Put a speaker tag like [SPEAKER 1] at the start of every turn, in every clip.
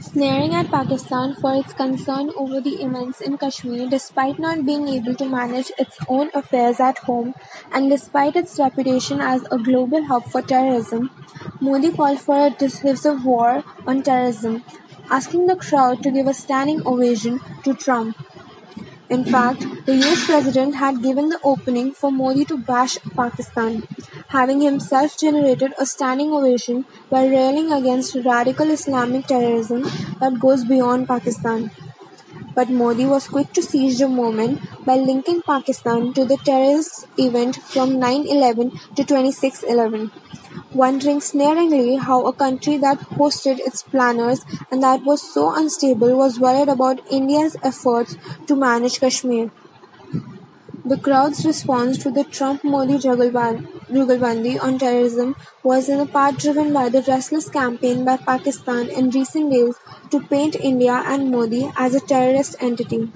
[SPEAKER 1] sneering at Pakistan for its concern over the events in Kashmir despite not being able to manage its own affairs at home and despite its reputation as a global hub for terrorism, Modi called for a decisive war on terrorism, asking the crowd to give a standing ovation to Trump. In fact, the US president had given the opening for Modi to bash Pakistan, having himself generated a standing ovation by railing against radical Islamic terrorism that goes beyond Pakistan. But Modi was quick to seize the moment by linking Pakistan to the terrorist event from 9/11 to 26/11 wondering sneeringly how a country that hosted its planners and that was so unstable was worried about India's efforts to manage Kashmir. The crowd's response to the Trump-Modi jugalbandi on terrorism was in part driven by the restless campaign by Pakistan in recent days to paint India and Modi as a terrorist entity.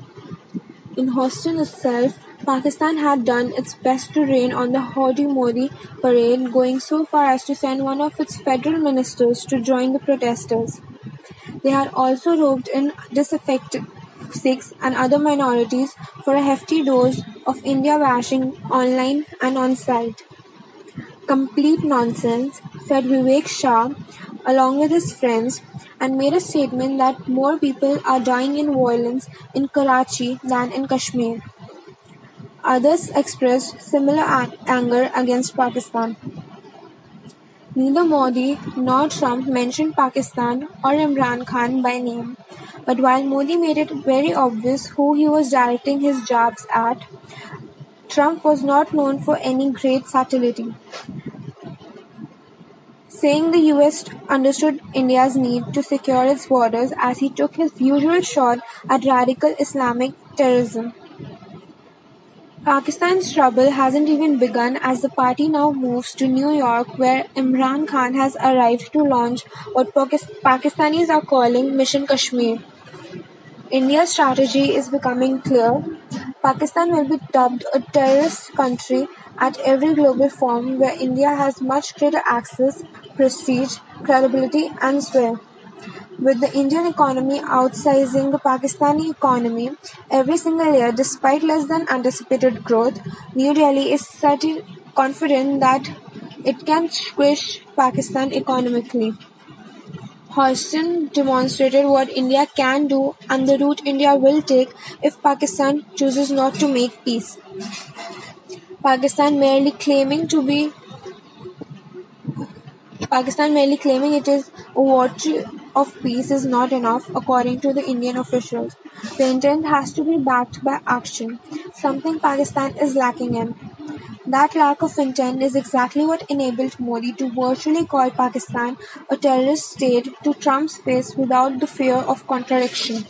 [SPEAKER 1] In Houston itself, Pakistan had done its best to rain on the Howdy Modi parade, going so far as to send one of its federal ministers to join the protesters. They had also roped in disaffected Sikhs and other minorities for a hefty dose of India bashing online and on site. Complete nonsense, said Vivek Shah, along with his friends, and made a statement that more people are dying in violence in Karachi than in Kashmir. Others expressed similar anger against Pakistan. Neither Modi nor Trump mentioned Pakistan or Imran Khan by name, but while Modi made it very obvious who he was directing his jabs at, Trump was not known for any great subtlety, saying the US understood India's need to secure its borders as he took his usual shot at radical Islamic terrorism. Pakistan's trouble hasn't even begun as the party now moves to New York where Imran Khan has arrived to launch what Pakistanis are calling Mission Kashmir. India's strategy is becoming clear. Pakistan will be dubbed a terrorist country at every global forum where India has much greater access, prestige, credibility and sway. With the Indian economy outsizing the Pakistani economy every single year despite less than anticipated growth, New Delhi is confident that it can squish Pakistan economically. Houston demonstrated what India can do and the route India will take if Pakistan chooses not to make peace. Pakistan merely claiming to be Pakistan merely claiming it is a watcher of peace is not enough, according to the Indian officials. The intent has to be backed by action, something Pakistan is lacking in. That lack of intent is exactly what enabled Modi to virtually call Pakistan a terrorist state to Trump's face without the fear of contradiction.